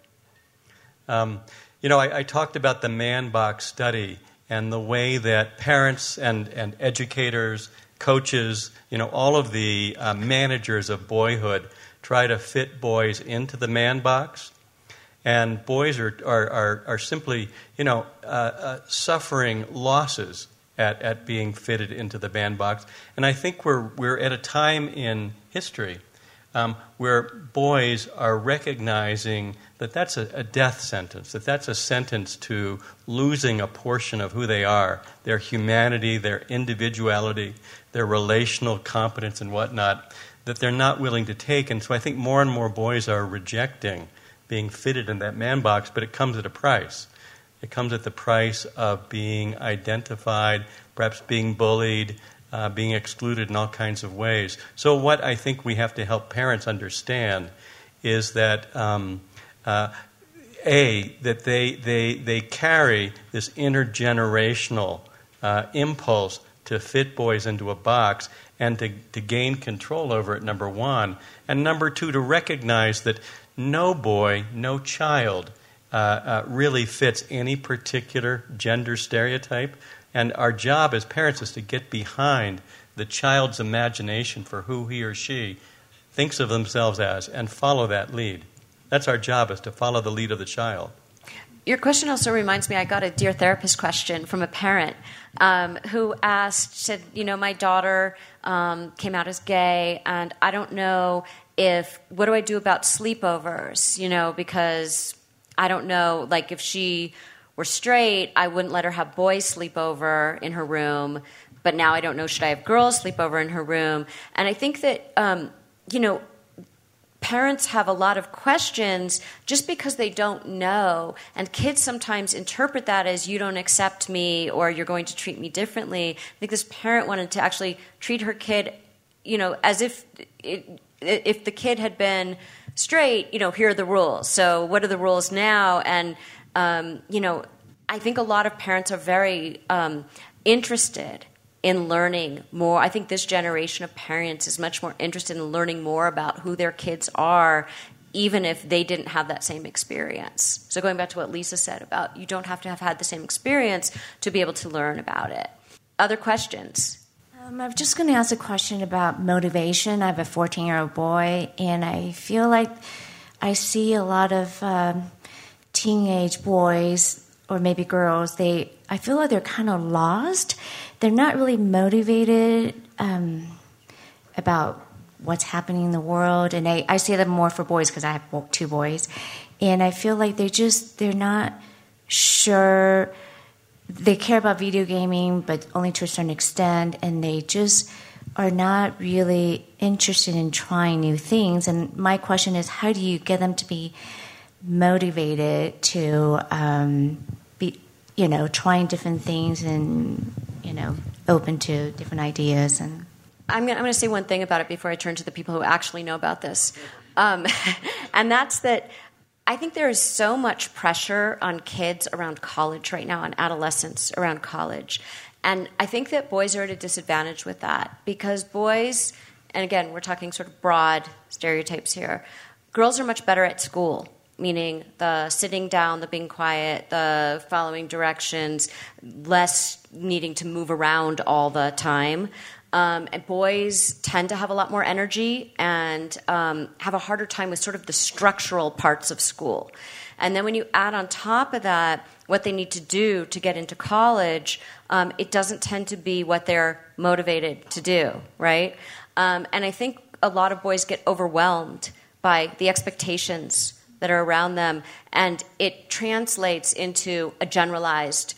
Um, you know, I, I, talked about the man box study and the way that parents and, and educators, coaches, you know, all of the uh, managers of boyhood try to fit boys into the man box. And boys are, are, are, are simply, you know, uh, uh, suffering losses at, at being fitted into the man box. And I think we're, we're at a time in history um, where boys are recognizing that that's a, a, death sentence, that that's a sentence to losing a portion of who they are, their humanity, their individuality, their relational competence, and whatnot, that they're not willing to take. And so I think more and more boys are rejecting being fitted in that man box, but it comes at a price. It comes at the price of being identified, perhaps being bullied, uh, being excluded in all kinds of ways. So, what I think we have to help parents understand is that. Um, uh, a, that they, they, they carry this intergenerational uh, impulse to fit boys into a box and to, to gain control over it, number one. And number two, to recognize that no boy, no child uh, uh, really fits any particular gender stereotype. And our job as parents is to get behind the child's imagination for who he or she thinks of themselves as and follow that lead. That's our job is to follow the lead of the child. Your question also reminds me. I got a dear therapist question from a parent um, who asked, said, you know, my daughter um, came out as gay, and I don't know if what do I do about sleepovers? You know, because I don't know, like if she were straight, I wouldn't let her have boys sleep over in her room. But now I don't know, should I have girls sleep over in her room? And I think that, um, you know, parents have a lot of questions just because they don't know. And kids sometimes interpret that as you don't accept me or you're going to treat me differently. I think this parent wanted to actually treat her kid, you know, as if it, if the kid had been straight, you know, here are the rules. So what are the rules now? And um, you know, I think a lot of parents are very um, interested in learning more. I think this generation of parents is much more interested in learning more about who their kids are, even if they didn't have that same experience. So, going back to what Lisa said about you don't have to have had the same experience to be able to learn about it. Other questions? Um, I'm just going to ask a question about motivation. I have a 14 year old boy, and I feel like I see a lot of um, teenage boys or maybe girls. They, I feel like they're kind of lost. They're not really motivated um, about what's happening in the world, and I, I say them more for boys because I have two boys, and I feel like they just they're not sure they care about video gaming, but only to a certain extent, and they just are not really interested in trying new things. And my question is, how do you get them to be motivated to um, be, you know, trying different things and you know, open to different ideas and. I'm going to say one thing about it before I turn to the people who actually know about this. Um, and that's that I think there is so much pressure on kids around college right now, on adolescents around college. And I think that boys are at a disadvantage with that because boys, and again, we're talking sort of broad stereotypes here, girls are much better at school meaning the sitting down, the being quiet, the following directions, less needing to move around all the time. Um, and boys tend to have a lot more energy and um, have a harder time with sort of the structural parts of school. And then when you add on top of that what they need to do to get into college, um, it doesn't tend to be what they're motivated to do, right? Um, and I think a lot of boys get overwhelmed by the expectations that are around them, and it translates into a generalized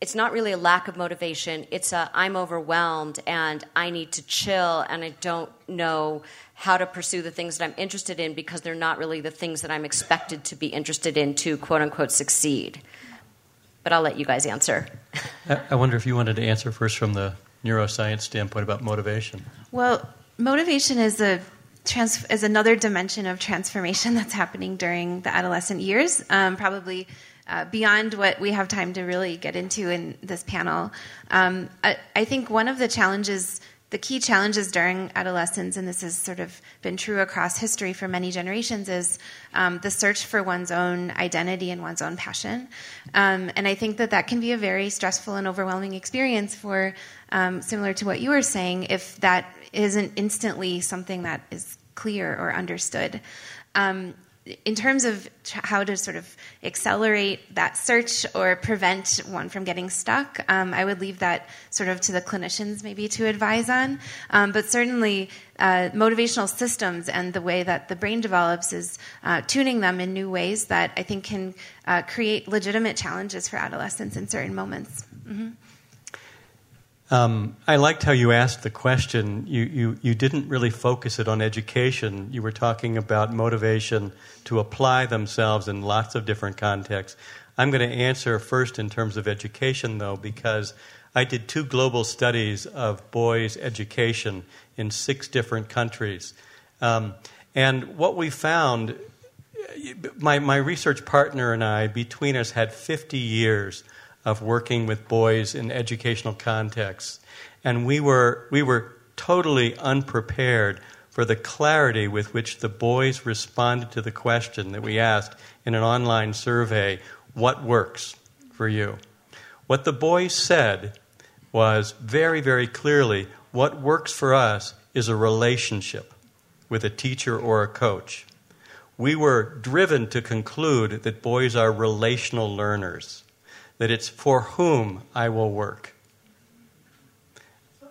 it's not really a lack of motivation. It's a I'm overwhelmed and I need to chill and I don't know how to pursue the things that I'm interested in because they're not really the things that I'm expected to be interested in to quote unquote succeed. But I'll let you guys answer. I wonder if you wanted to answer first from the neuroscience standpoint about motivation. Well, motivation is a trans- is another dimension of transformation that's happening during the adolescent years. Um, probably uh, beyond what we have time to really get into in this panel. Um, I, I, think one of the challenges, the key challenges during adolescence, and this has sort of been true across history for many generations, is um, the search for one's own identity and one's own passion. Um, and I think that that can be a very stressful and overwhelming experience for, um, similar to what you were saying, if that isn't instantly something that is clear or understood. Um, in terms of how to sort of accelerate that search or prevent one from getting stuck, um, I would leave that sort of to the clinicians maybe to advise on. Um, but certainly, uh, motivational systems and the way that the brain develops is uh, tuning them in new ways that I think can uh, create legitimate challenges for adolescents in certain moments. Mm-hmm. Um, I liked how you asked the question. You, you, you didn't really focus it on education. You were talking about motivation to apply themselves in lots of different contexts. I'm going to answer first in terms of education, though, because I did two global studies of boys' education in six different countries. Um, and what we found, my, my research partner and I, between us, had 50 years of working with boys in educational contexts. And we were, we were totally unprepared for the clarity with which the boys responded to the question that we asked in an online survey what works for you? What the boys said was very, very clearly what works for us is a relationship with a teacher or a coach. We were driven to conclude that boys are relational learners that it's for whom I will work.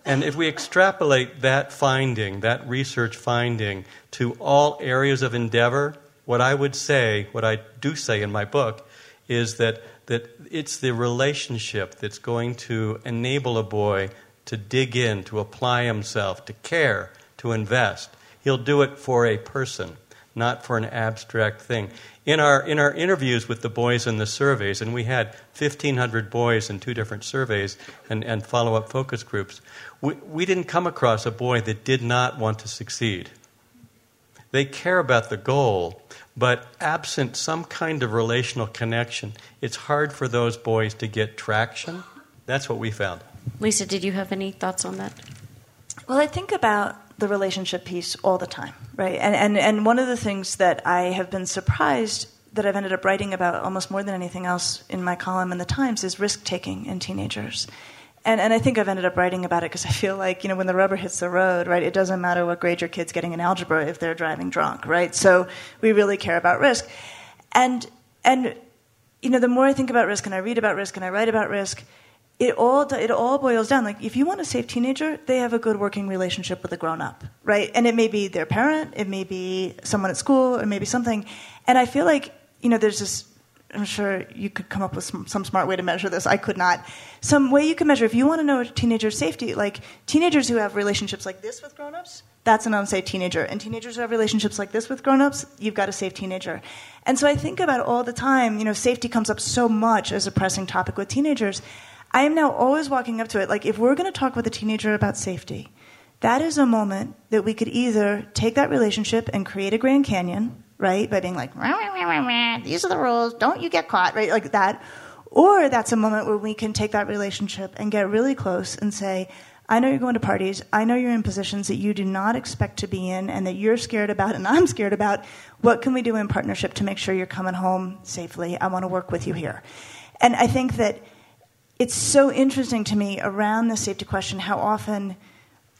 And if we extrapolate that finding, that research finding, to all areas of endeavor, what I would say, what I do say in my book, is that, that it's the relationship that's going to enable a boy to dig in, to apply himself, to care, to invest. He'll do it for a person, not for an abstract thing in our, in our interviews with the boys in the surveys, and we had 1,500 boys in two different surveys and, and follow up focus groups, we, we didn't come across a boy that did not want to succeed. They care about the goal, but absent some kind of relational connection, it's hard for those boys to get traction. That's what we found. Lisa, did you have any thoughts on that? Well, I think about the relationship piece all the time, right? And, and, and one of the things that I have been surprised that I've ended up writing about almost more than anything else in my column in the Times is risk taking in teenagers. And, and I think I've ended up writing about it because I feel like, you know, when the rubber hits the road, right, it doesn't matter what grade your kid's getting in algebra if they're driving drunk, right? So we really care about risk. And, and, you know, the more I think about risk and I read about risk and I write about risk, it all it all boils down like if you want a safe teenager they have a good working relationship with a grown up right and it may be their parent it may be someone at school or maybe something and i feel like you know there's this I'm sure you could come up with some, some smart way to measure this. I could not. Some way you can measure, if you want to know a teenager's safety, like teenagers who have relationships like this with grown-ups, that's an unsafe teenager. And teenagers who have relationships like this with grown-ups, you've got a safe teenager. And so I think about all the time. You know, safety comes up so much as a pressing topic with teenagers. I am now always walking up to it. Like, if we're going to talk with a teenager about safety, that is a moment that we could either take that relationship and create a Grand Canyon, right, by being like, rah, rah, rah, these are the rules, don't you get caught, right, like that. Or that's a moment where we can take that relationship and get really close and say, I know you're going to parties. I know you're in positions that you do not expect to be in and that you're scared about and I'm scared about. What can we do in partnership to make sure you're coming home safely? I want to work with you here. And I think that it's so interesting to me around the safety question how often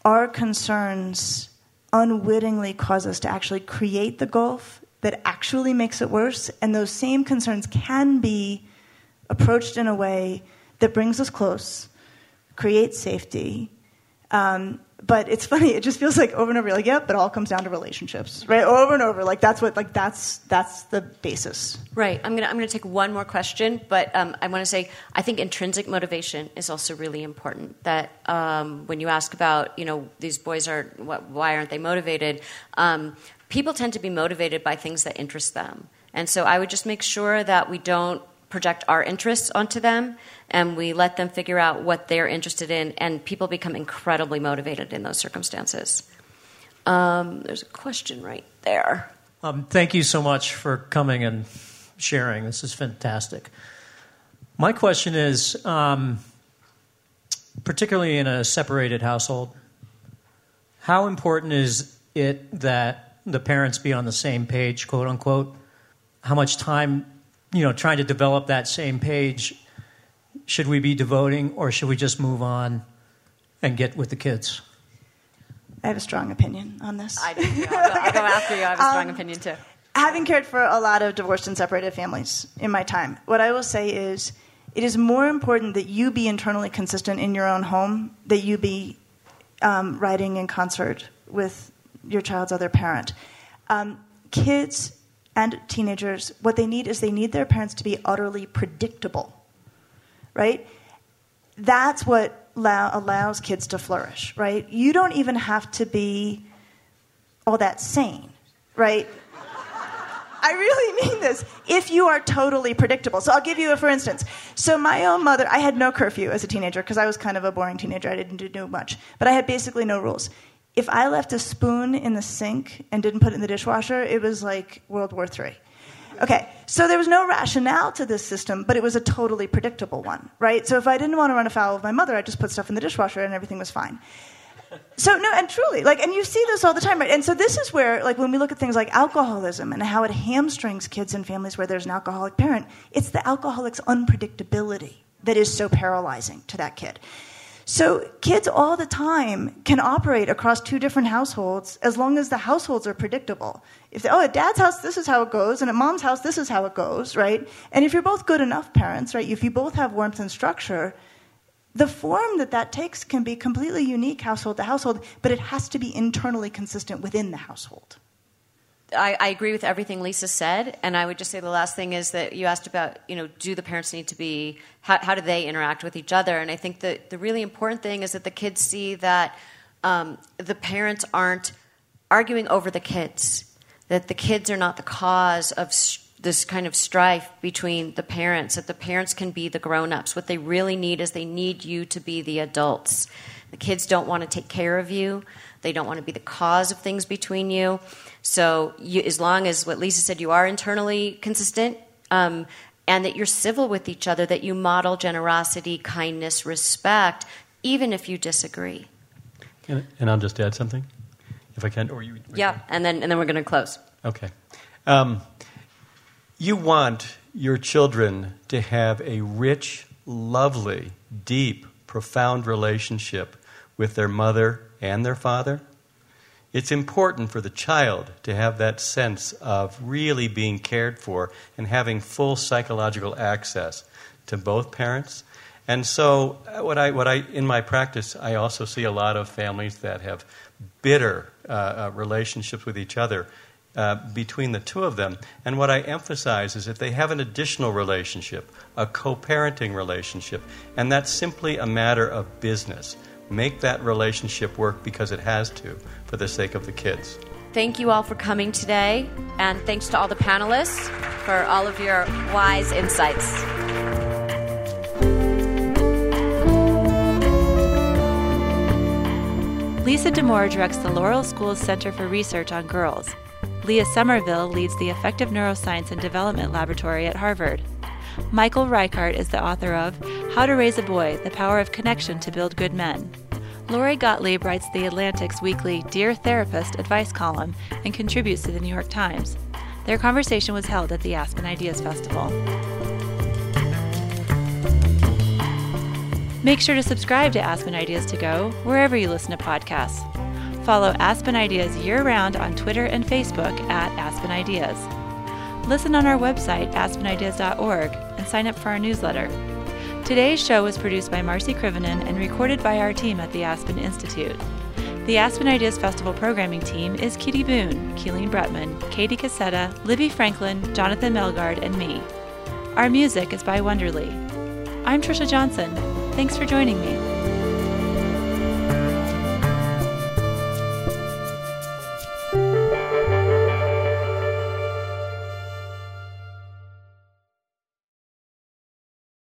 our concerns unwittingly cause us to actually create the gulf that actually makes it worse. And those same concerns can be approached in a way that brings us close, creates safety, um, but it's funny. It just feels like over and over, like, yep, it all comes down to relationships, right? Over and over, like that's what, like that's that's the basis. Right. I'm gonna I'm gonna take one more question, but um, I want to say I think intrinsic motivation is also really important. That um, when you ask about, you know, these boys are what, why aren't they motivated? Um, people tend to be motivated by things that interest them, and so I would just make sure that we don't project our interests onto them and we let them figure out what they're interested in, and people become incredibly motivated in those circumstances. Um, there's a question right there. Um, thank you so much for coming and sharing. This is fantastic. My question is um, particularly in a separated household, how important is it that the parents be on the same page, quote unquote? How much time, you know, trying to develop that same page should we be devoting, or should we just move on and get with the kids? I have a strong opinion on this. I do. I'll, go, I'll go after you. I have a strong um, opinion too. Having cared for a lot of divorced and separated families in my time, what I will say is it is more important that you be internally consistent in your own home, that you be um, writing in concert with your child's other parent. Um, kids and teenagers, what they need is they need their parents to be utterly predictable right? That's what allow, allows kids to flourish, right? You don't even have to be all that sane, right? I really mean this. If you are totally predictable. So I'll give you a for instance. So my own mother, I had no curfew as a teenager because I was kind of a boring teenager. I didn't do much. But I had basically no rules. If I left a spoon in the sink and didn't put it in the dishwasher, it was like World War III. Okay, so there was no rationale to this system, but it was a totally predictable one, right? So if I didn't want to run afoul of my mother, I just put stuff in the dishwasher and everything was fine. So no, and truly, like, and you see this all the time, right? And so this is where, like, when we look at things like alcoholism and how it hamstrings kids and families where there's an alcoholic parent, it's the alcoholic's unpredictability that is so paralyzing to that kid. So kids all the time can operate across two different households as long as the households are predictable. If they, oh, at dad's house this is how it goes, and at mom's house this is how it goes, right? And if you're both good enough parents, right, if you both have warmth and structure, the form that that takes can be completely unique household to household, but it has to be internally consistent within the household. I, I, agree with everything Lisa said, and I would just say the last thing is that you asked about, you know, do the parents need to be, how, how do they interact with each other? And I think that the really important thing is that the kids see that um, the parents aren't arguing over the kids, that the kids are not the cause of this kind of strife between the parents, that the parents can be the grown ups. What they really need is they need you to be the adults. The kids don't want to take care of you, they don't want to be the cause of things between you. So, you, as long as what Lisa said, you are internally consistent um, and that you're civil with each other, that you model generosity, kindness, respect, even if you disagree. And, and I'll just add something, if I can. Or you? Yeah, and then and then we're going to close. Okay. Um, you want your children to have a rich, lovely, deep, profound relationship with their mother and their father it's important for the child to have that sense of really being cared for and having full psychological access to both parents. And so, uh, what I, what I, in my practice, I also see a lot of families that have bitter uh, uh, relationships with each other. uh, between the two of them. And what I emphasize is if they have an additional relationship, a co parenting relationship, and that's simply a matter of business, make that relationship work because it has to for the sake of the kids. Thank you all for coming today, and thanks to all the panelists for all of your wise insights. Lisa Damour directs the Laurel School's Center for Research on Girls. Leah Somerville leads the Affective Neuroscience and Development Laboratory at Harvard. Michael Reichert is the author of How to Raise a Boy The Power of Connection to Build Good Men. Lori Gottlieb writes the Atlantic's weekly Dear Therapist advice column and contributes to the New York Times. Their conversation was held at the Aspen Ideas Festival. Make sure to subscribe to Aspen Ideas to Go wherever you listen to podcasts. Follow Aspen Ideas year round on Twitter and Facebook at Aspen Ideas. Listen on our website, aspenideas.org, and sign up for our newsletter. Today's show was produced by Marci Krivonen and recorded by our team at the Aspen Institute. The Aspen Ideas Festival programming team is Kitty Boone, Keeleen Bretman, Katie Cassetta, Libby Franklin, Jonathan Melgard, and me. Our music is by Wonderly. I'm Trisha Johnson. Thanks for joining me.